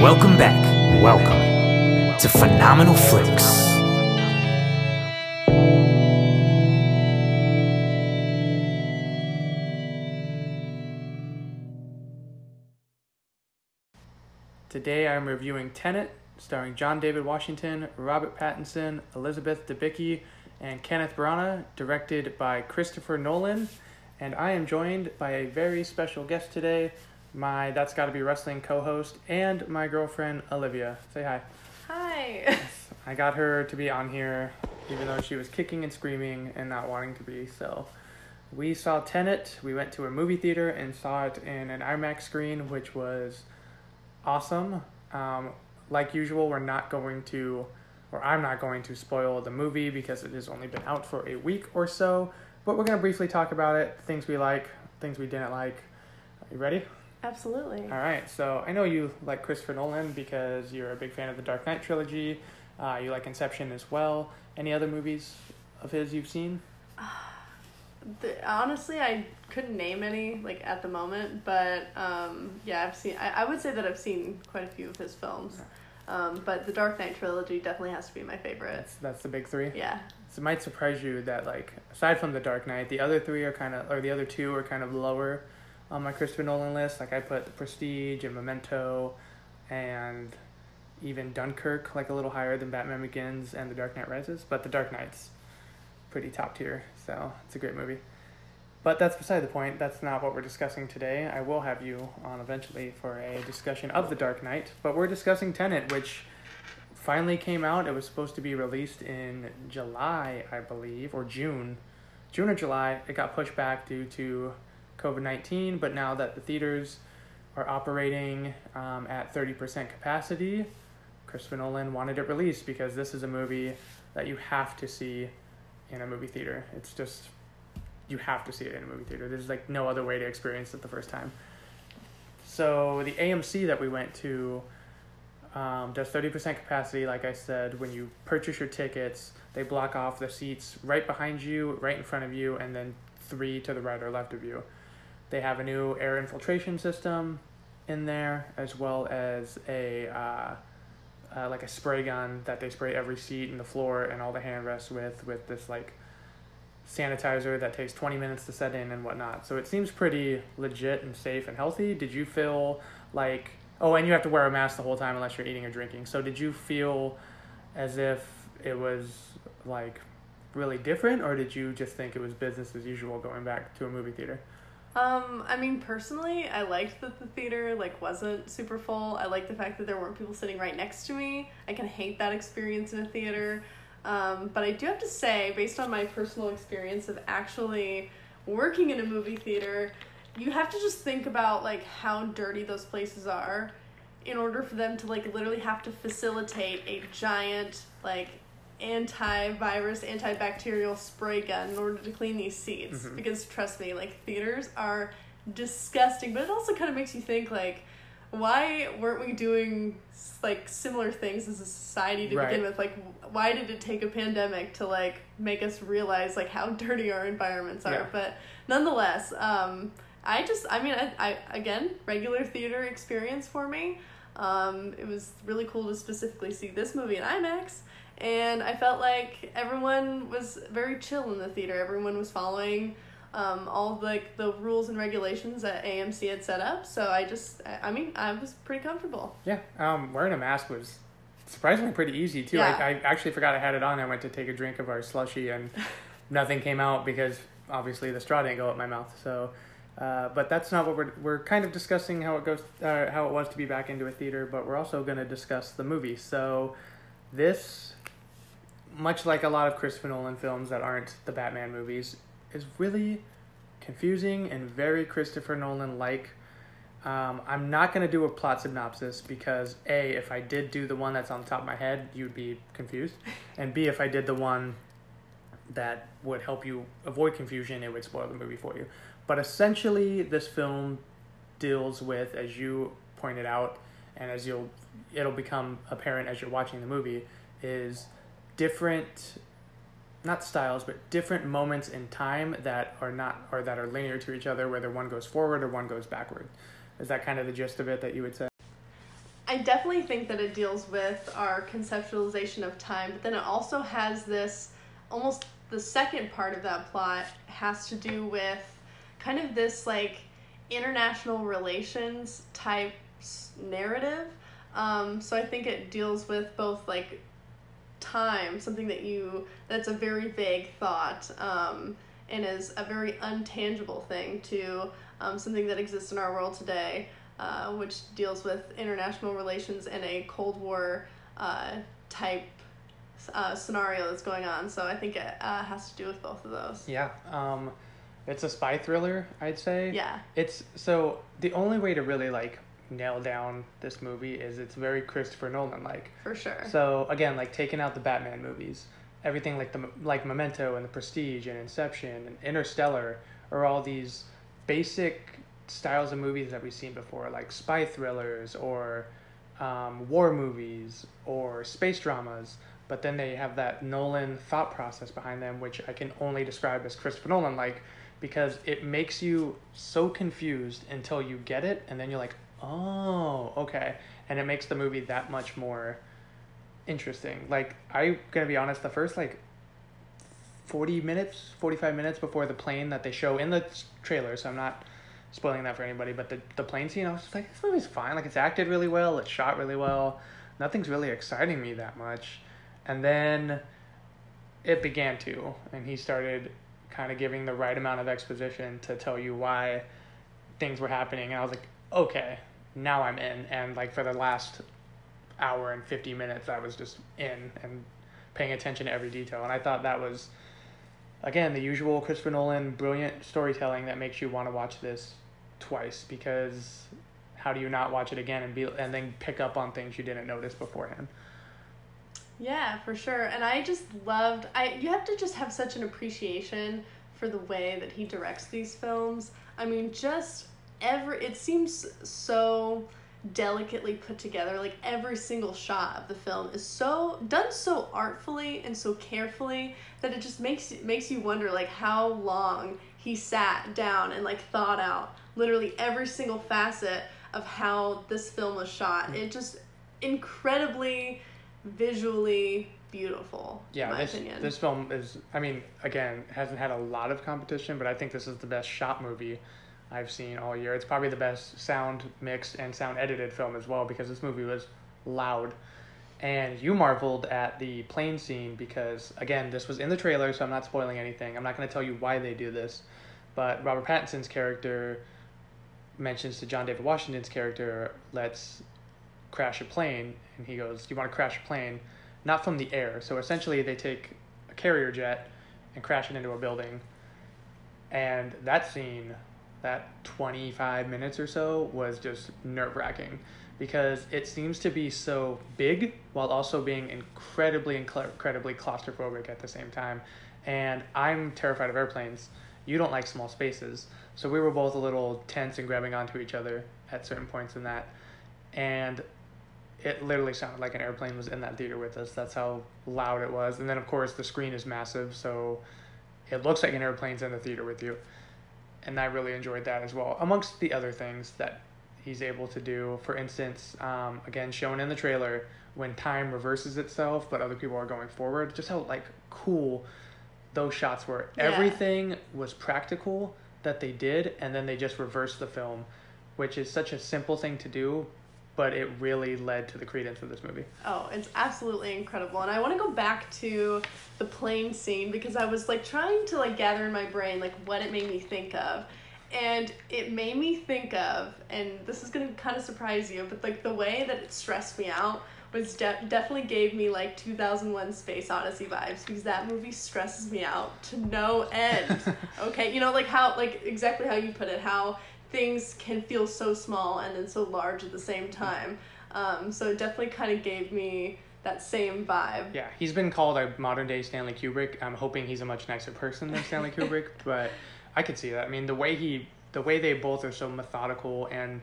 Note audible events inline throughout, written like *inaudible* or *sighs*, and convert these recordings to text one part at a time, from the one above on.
Welcome back. Welcome to Phenomenal Flicks. Today I'm reviewing Tenet, starring John David Washington, Robert Pattinson, Elizabeth Debicki, and Kenneth Branagh, directed by Christopher Nolan. And I am joined by a very special guest today, my That's Gotta Be Wrestling co host, and my girlfriend Olivia. Say hi. Hi. I got her to be on here, even though she was kicking and screaming and not wanting to be. So we saw Tenet. We went to a movie theater and saw it in an IMAX screen, which was awesome. Um, like usual, we're not going to, or I'm not going to spoil the movie because it has only been out for a week or so. But we're going to briefly talk about it, things we like, things we didn't like. Are you ready? Absolutely. All right. So I know you like Christopher Nolan because you're a big fan of the Dark Knight trilogy. Uh, you like Inception as well. Any other movies of his you've seen? *sighs* The, honestly, I couldn't name any like at the moment, but um, yeah, I've seen. I, I would say that I've seen quite a few of his films. Um, but the Dark Knight trilogy definitely has to be my favorite. That's that's the big three. Yeah. So it might surprise you that like aside from the Dark Knight, the other three are kind of or the other two are kind of lower on my Christopher Nolan list. Like I put The Prestige and Memento, and even Dunkirk like a little higher than Batman Begins and The Dark Knight Rises. But The Dark Knight's pretty top tier, so it's a great movie. But that's beside the point. That's not what we're discussing today. I will have you on eventually for a discussion of The Dark Knight, but we're discussing Tenet, which finally came out. It was supposed to be released in July, I believe, or June. June or July. It got pushed back due to COVID 19, but now that the theaters are operating um, at 30% capacity, Christopher Nolan wanted it released because this is a movie that you have to see in a movie theater. It's just, you have to see it in a movie theater. There's like no other way to experience it the first time. So the AMC that we went to um, does 30% capacity, like I said. When you purchase your tickets, they block off the seats right behind you, right in front of you, and then three to the right or left of you. They have a new air infiltration system in there, as well as a uh, uh, like a spray gun that they spray every seat and the floor and all the handrests with, with this like sanitizer that takes 20 minutes to set in and whatnot. So it seems pretty legit and safe and healthy. Did you feel like, oh, and you have to wear a mask the whole time unless you're eating or drinking. So did you feel as if it was like really different or did you just think it was business as usual going back to a movie theater? Um, I mean, personally, I liked that the theater like wasn't super full. I liked the fact that there weren't people sitting right next to me. I can hate that experience in a theater. Um, but I do have to say, based on my personal experience of actually working in a movie theater, you have to just think about like how dirty those places are in order for them to like literally have to facilitate a giant like antivirus antibacterial spray gun in order to clean these seats Mhm. because trust me like theaters are disgusting but it also kind of makes you think like why weren't we doing like similar things as a society to Right. begin with like why did it take a pandemic to like make us realize like how *laughs* dirty our environments are Yeah. but nonetheless um i just i mean I, I again regular theater experience for me um it was really cool to specifically see this movie in imax and i felt like everyone was very chill in the theater everyone was following um, all of, like the rules and regulations that AMC had set up. So I just, I I mean, I was pretty comfortable. Yeah, um, wearing a mask was surprisingly pretty easy too. Yeah. I, I actually forgot I had it on. I went to take a drink of our slushy and *laughs* nothing came out because obviously the straw didn't go up my mouth. So, uh, but that's not what we're we're kind of discussing how it goes, uh, how it was to be back into a theater. But we're also going to discuss the movie. So, this, much like a lot of Christopher Nolan films that aren't the Batman movies, is really confusing and very Christopher Nolan like. Um, I'm not going to do a plot synopsis because A, if I did do the one that's on the top of my head, you'd be confused. And B, if I did the one that would help you avoid confusion, it would spoil the movie for you. But essentially, this film deals with, as you pointed out, and as you'll, it'll become apparent as you're watching the movie, is different not styles, but different moments in time that are not or that are linear to each other, whether one goes forward or one goes backward. Is that kind of the gist of it that you would say? I definitely think that it deals with our conceptualization of time, but then it also has this almost the second part of that plot has to do with kind of this like international relations type narrative. Um, so I think it deals with both like time, something that you that's a very vague thought, um, and is a very untangible thing to um, something that exists in our world today, uh, which deals with international relations in a Cold War uh, type uh, scenario that's going on. So I think it uh, has to do with both of those. Yeah. Um, it's a spy thriller, I'd say. Yeah. It's so the only way to really like nail down this movie is it's very Christopher Nolan like. For sure. So again, like taking out the Batman movies, everything like the like Memento and The Prestige and Inception and Interstellar are all these basic styles of movies that we've seen before, like spy thrillers or um, war movies or space dramas. But then they have that Nolan thought process behind them, which I can only describe as Christopher Nolan like, because it makes you so confused until you get it, and then you're like, oh, okay, and it makes the movie that much more interesting. Like I'm gonna be honest, the first like forty minutes, forty five minutes before the plane that they show in the trailer, so I'm not spoiling that for anybody, but the the plane scene, I was like, this movie's fine. Like it's acted really well, it's shot really well. Nothing's really exciting me that much. And then it began to, and he started kind of giving the right amount of exposition to tell you why things were happening. And I was like, okay, now I'm in. And like for the last hour and 50 minutes, I was just in and paying attention to every detail. And I thought that was, again, the usual Christopher Nolan brilliant storytelling that makes you want to watch this twice because how do you not watch it again and be and then pick up on things you didn't notice beforehand? Yeah, for sure. And I just loved I you have to just have such an appreciation for the way that he directs these films. I mean, just every it seems so delicately put together. Like every single shot of the film is so done so artfully and so carefully that it just makes makes you wonder like how long he sat down and like thought out literally every single facet of how this film was shot. It just incredibly visually beautiful Yeah, in my this opinion. this film is. I mean, again, hasn't had a lot of competition, but I think this is the best shot movie I've seen all year. It's probably the best sound mixed and sound edited film as well because this movie was loud. And you marveled at the plane scene because again, this was in the trailer, so I'm not spoiling anything. I'm not going to tell you why they do this, but Robert Pattinson's character mentions to John David Washington's character, "Let's crash a plane," and he goes, "You want to crash a plane?" Not from the air. So essentially, they take a carrier jet and crash it into a building. And that scene, that 25 minutes or so, was just nerve wracking because it seems to be so big while also being incredibly, incredibly claustrophobic at the same time. And I'm terrified of airplanes. You don't like small spaces. So we were both a little tense and grabbing onto each other at certain points in that. And it literally sounded like an airplane was in that theater with us. That's how loud it was. And then, of course, the screen is massive, so it looks like an airplane's in the theater with you. And I really enjoyed that as well, amongst the other things that he's able to do. For instance, um, again, shown in the trailer, when time reverses itself, but other people are going forward, just how like cool those shots were. Yeah. Everything was practical that they did, and then they just reversed the film, which is such a simple thing to do, but it really led to the credence of this movie. Oh, it's absolutely incredible. And I want to go back to the plane scene because I was like trying to like gather in my brain like what it made me think of. And it made me think of, and this is gonna kind of surprise you, but like the way that it stressed me out was de- definitely gave me like 2001 Space Odyssey vibes because that movie stresses me out to no end. *laughs* okay, you know, like how, like exactly how you put it, how things can feel so small and then so large at the same time. Um, so it definitely kind of gave me that same vibe. Yeah, he's been called a modern day Stanley Kubrick. I'm hoping he's a much nicer person than Stanley *laughs* Kubrick, but I could see that. I mean, the way he, the way they both are so methodical and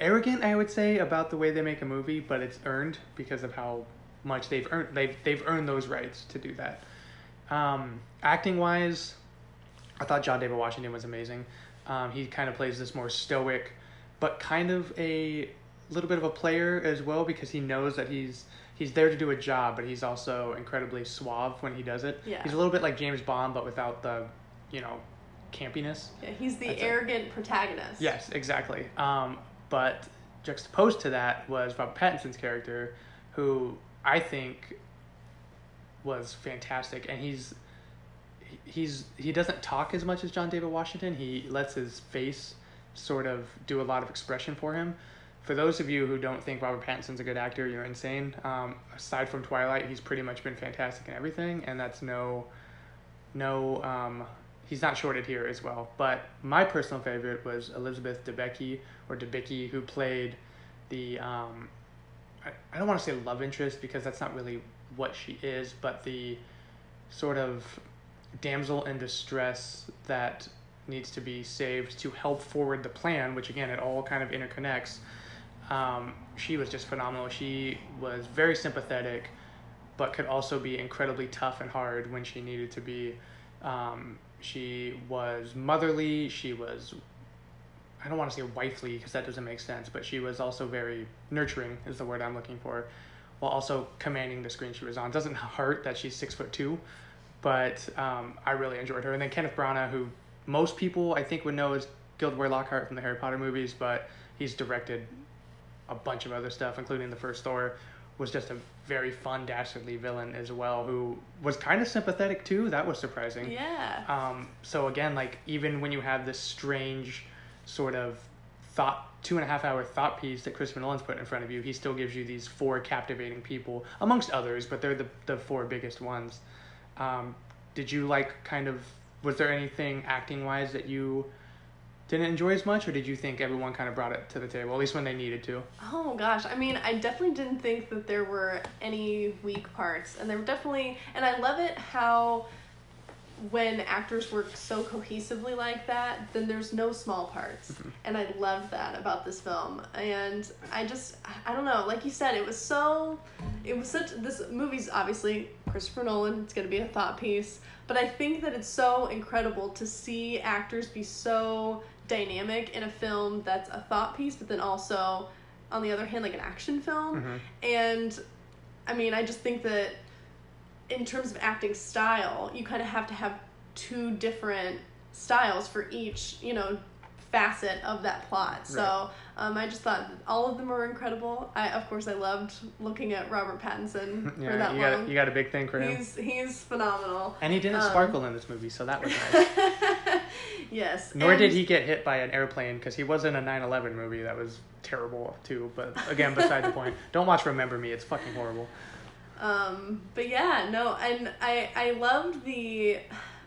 arrogant, I would say, about the way they make a movie, but it's earned because of how much they've earned. They've they've earned those rights to do that. Um, acting wise, I thought John David Washington was amazing. Um, he kind of plays this more stoic, but kind of a little bit of a player as well because he knows that he's he's there to do a job, but he's also incredibly suave when he does it. Yeah. He's a little bit like James Bond, but without the, you know, campiness. Yeah, he's the That's arrogant protagonist. Yes, exactly. Um, but juxtaposed to that was Robert Pattinson's character, who I think was fantastic, and he's he- he's he doesn't talk as much as John David Washington. He lets his face sort of do a lot of expression for him. For those of you who don't think Robert Pattinson's a good actor, you're insane. Um, aside from Twilight, he's pretty much been fantastic in everything, and that's no no um, he's not shorted here as well. But my personal favorite was Elizabeth Debicki or Debicki, who played the um, I, I don't want to say love interest because that's not really what she is, but the sort of damsel in distress that needs to be saved to help forward the plan, which again it all kind of interconnects. Um, she was just phenomenal. She was very sympathetic, but could also be incredibly tough and hard when she needed to be. Um, she was motherly. She was, I don't want to say wifely because that doesn't make sense, but she was also very nurturing, is the word I'm looking for, while also commanding the screen she was on. Doesn't hurt that she's six foot two, but um, I really enjoyed her. And then Kenneth Branagh, who most people I think would know as Gilderoy Lockhart from the Harry Potter movies, but he's directed a bunch of other stuff, including the first Thor, was just a very fun, dastardly villain as well, who was kind of sympathetic too. That was surprising. Yeah. Um, so again, like even when you have this strange sort of thought, two and a half hour thought piece that Christopher Nolan's put in front of you, he still gives you these four captivating people, amongst others, but they're the the four biggest ones. Um, did you like kind of? Was there anything acting wise that you didn't enjoy as much, or did you think everyone kind of brought it to the table, at least when they needed to? Oh gosh, I mean, I definitely didn't think that there were any weak parts, and there were definitely, and I love it how when actors work so cohesively like that, then there's no small parts, and I love that about this film. And I just, I don't know, like you said, it was so, it was such. This movie's obviously Christopher Nolan. It's gonna be a thought piece, but I think that it's so incredible to see actors be so dynamic in a film that's a thought piece, but then also, on the other hand, like an action film. Mhm. And I mean, I just think that in terms of acting style, you kind of have to have two different styles for each, you know, facet of that plot. So um, I just thought all of them were incredible. I of course I loved looking at Robert Pattinson *laughs* for Yeah, that you long. got you got a big thing for him, he's he's phenomenal. and he didn't um, sparkle in this movie, so that was *laughs* nice. yes. Nor and- did he get hit by an airplane because he was in a 9/11 movie that was terrible too. But again, beside the point. *laughs* Don't watch Remember Me; it's fucking horrible. Um, but yeah, no, and I I loved the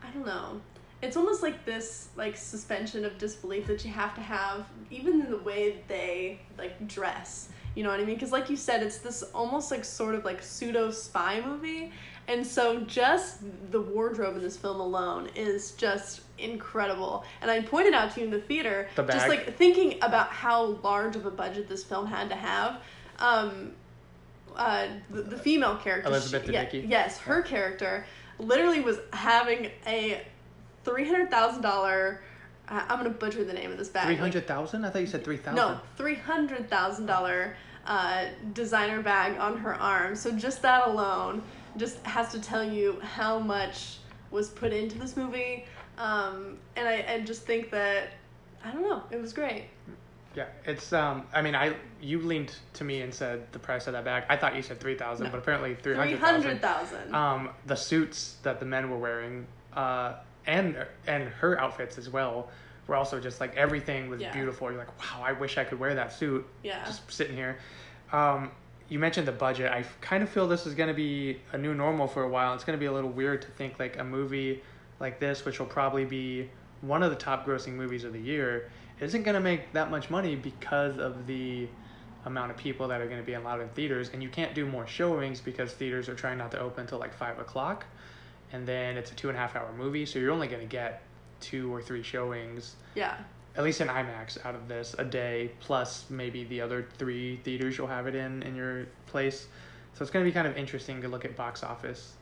I don't know. It's almost like this like suspension of disbelief that you have to have even in the way that they like dress. You know what I mean? Because like you said, it's this almost like sort of like pseudo spy movie. And so just the wardrobe in this film alone is just incredible. And I pointed out to you in the theater, The just like thinking about how large of a budget this film had to have. Um, uh, the, the female character, Elizabeth she- yeah, yes, her character literally was having a three hundred thousand dollar. I'm gonna butcher the name of this bag. Three hundred thousand? Like. I thought you said three thousand. no, three hundred thousand dollar uh, designer bag on her arm. So just that alone just has to tell you how much was put into this movie. Um, and I, I just think that I don't know, it was great. Yeah, it's um. I mean, I you leaned to me and said the price of that bag. I thought you said three thousand, No. but apparently three Three hundred hundred thousand. thousand. Um, the suits that the men were wearing, uh, and and her outfits as well, were also just like everything was Yeah. beautiful. You're like, wow, I wish I could wear that suit. Yeah. Just sitting here. Um, you mentioned the budget. I kind of feel this is going to be a new normal for a while. It's going to be a little weird to think like a movie like this, which will probably be one of the top grossing movies of the year, isn't going to make that much money because of the amount of people that are going to be allowed in theaters. And you can't do more showings because theaters are trying not to open until like 5 o'clock. And then it's a two and a half hour movie, so you're only going to get two or three showings yeah. at least in IMAX out of this a day plus maybe the other three theaters you'll have it in in your place. So it's going to be kind of interesting to look at box office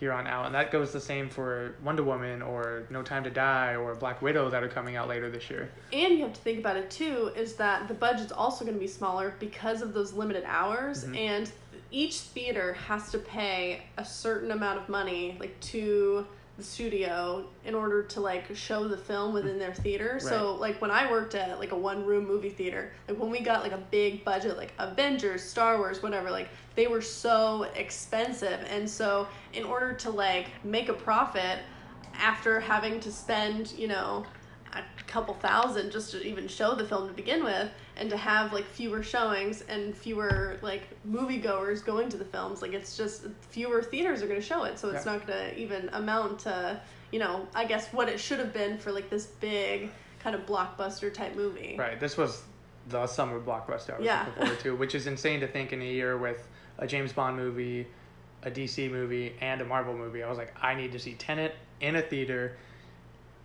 here on out. And that goes the same for Wonder Woman or No Time to Die or Black Widow that are coming out later this year. And you have to think about it too is that the budget's also going to be smaller because of those limited hours Mhm. and each theater has to pay a certain amount of money like to the studio in order to like show the film within their theater. So like when I worked at like a one room movie theater, like when we got like a big budget like Avengers, Star Wars, whatever, like they were so expensive and so in order to like make a profit after having to spend, you know, a couple thousand just to even show the film to begin with and to have like fewer showings and fewer like moviegoers going to the films like it's just fewer theaters are going to show it so it's Yeah. not going to even amount to you know i guess what it should have been for like this big kind of blockbuster type movie Right. This was the summer blockbuster I was Yeah. looking forward to, which is insane to think in a year with a James Bond movie, a DC movie, and a Marvel movie. I was like, I need to see Tenet in a theater,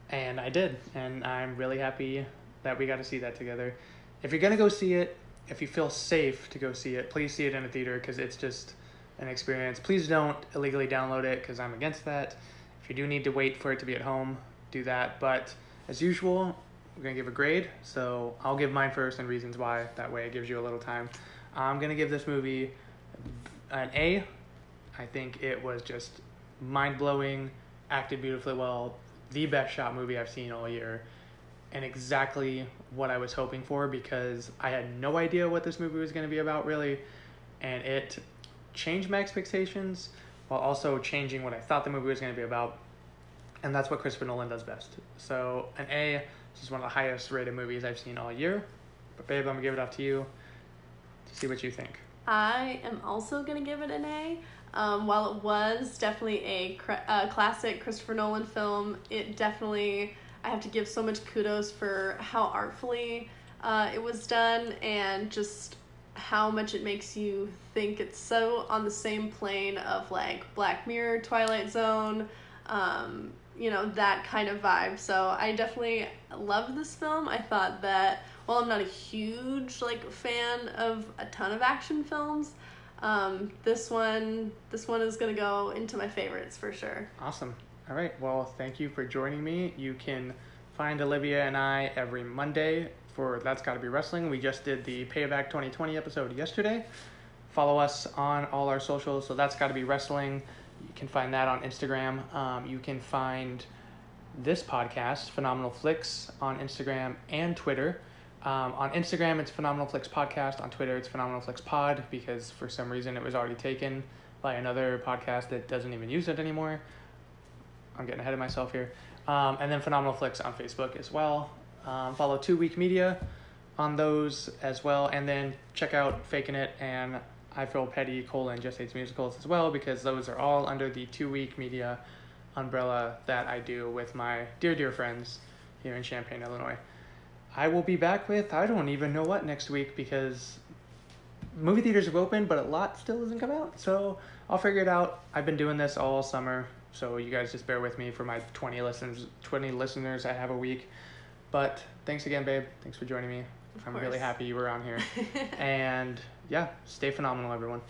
and I did, and I'm really happy that we got to see that together. If you're gonna go see it, if you feel safe to go see it, please see it in a theater because it's just an experience. Please don't illegally download it because I'm against that. If you do need to wait for it to be at home, do that. But as usual, we're gonna give a grade. So I'll give mine first and reasons why. That way it gives you a little time. I'm gonna give this movie an A. I think it was just mind blowing, acted beautifully well, the best shot movie I've seen all year, and exactly what I was hoping for because I had no idea what this movie was gonna be about really, and it changed my expectations while also changing what I thought the movie was gonna be about. And that's what Christopher Nolan does best. So an A, this is one of the highest rated movies I've seen all year. But babe, I'm gonna give it off to you to see what you think. I am also going to give it an A. Um, while it was definitely a uh, classic Christopher Nolan film, it definitely, I have to give so much kudos for how artfully uh, it was done and just how much it makes you think it's so on the same plane of like Black Mirror, Twilight Zone, um, you know, that kind of vibe. So I definitely love this film. I thought that while I'm not a huge like fan of a ton of action films, um, this one this one is gonna go into my favorites for sure. Awesome. All right. Well, thank you for joining me. You can find Olivia and I every Monday for That's Gotta Be Wrestling. We just did the Payback 2020 episode yesterday. Follow us on all our socials. So That's Gotta Be Wrestling. You can find that on Instagram. Um, you can find this podcast, Phenomenal Flicks, on Instagram and Twitter. Um, on Instagram, it's Phenomenal Flicks Podcast. On Twitter, it's Phenomenal Flicks Pod because for some reason it was already taken by another podcast that doesn't even use it anymore. I'm getting ahead of myself here. Um, and then Phenomenal Flicks on Facebook as well. Um, follow Two Week Media on those as well. And then check out Faking It and I Feel Petty, colon, Just Hates Musicals as well because those are all under the Two Week Media umbrella that I do with my dear, dear friends here in Champaign, Illinois. I will be back with, I don't even know what next week because movie theaters have opened, but a lot still hasn't come out. So I'll figure it out. I've been doing this all summer, so you guys just bear with me for my 20 listeners, 20 listeners I have a week. But thanks again, babe. Thanks for joining me. Of I'm really happy you were on here. *laughs* and yeah, stay phenomenal, everyone.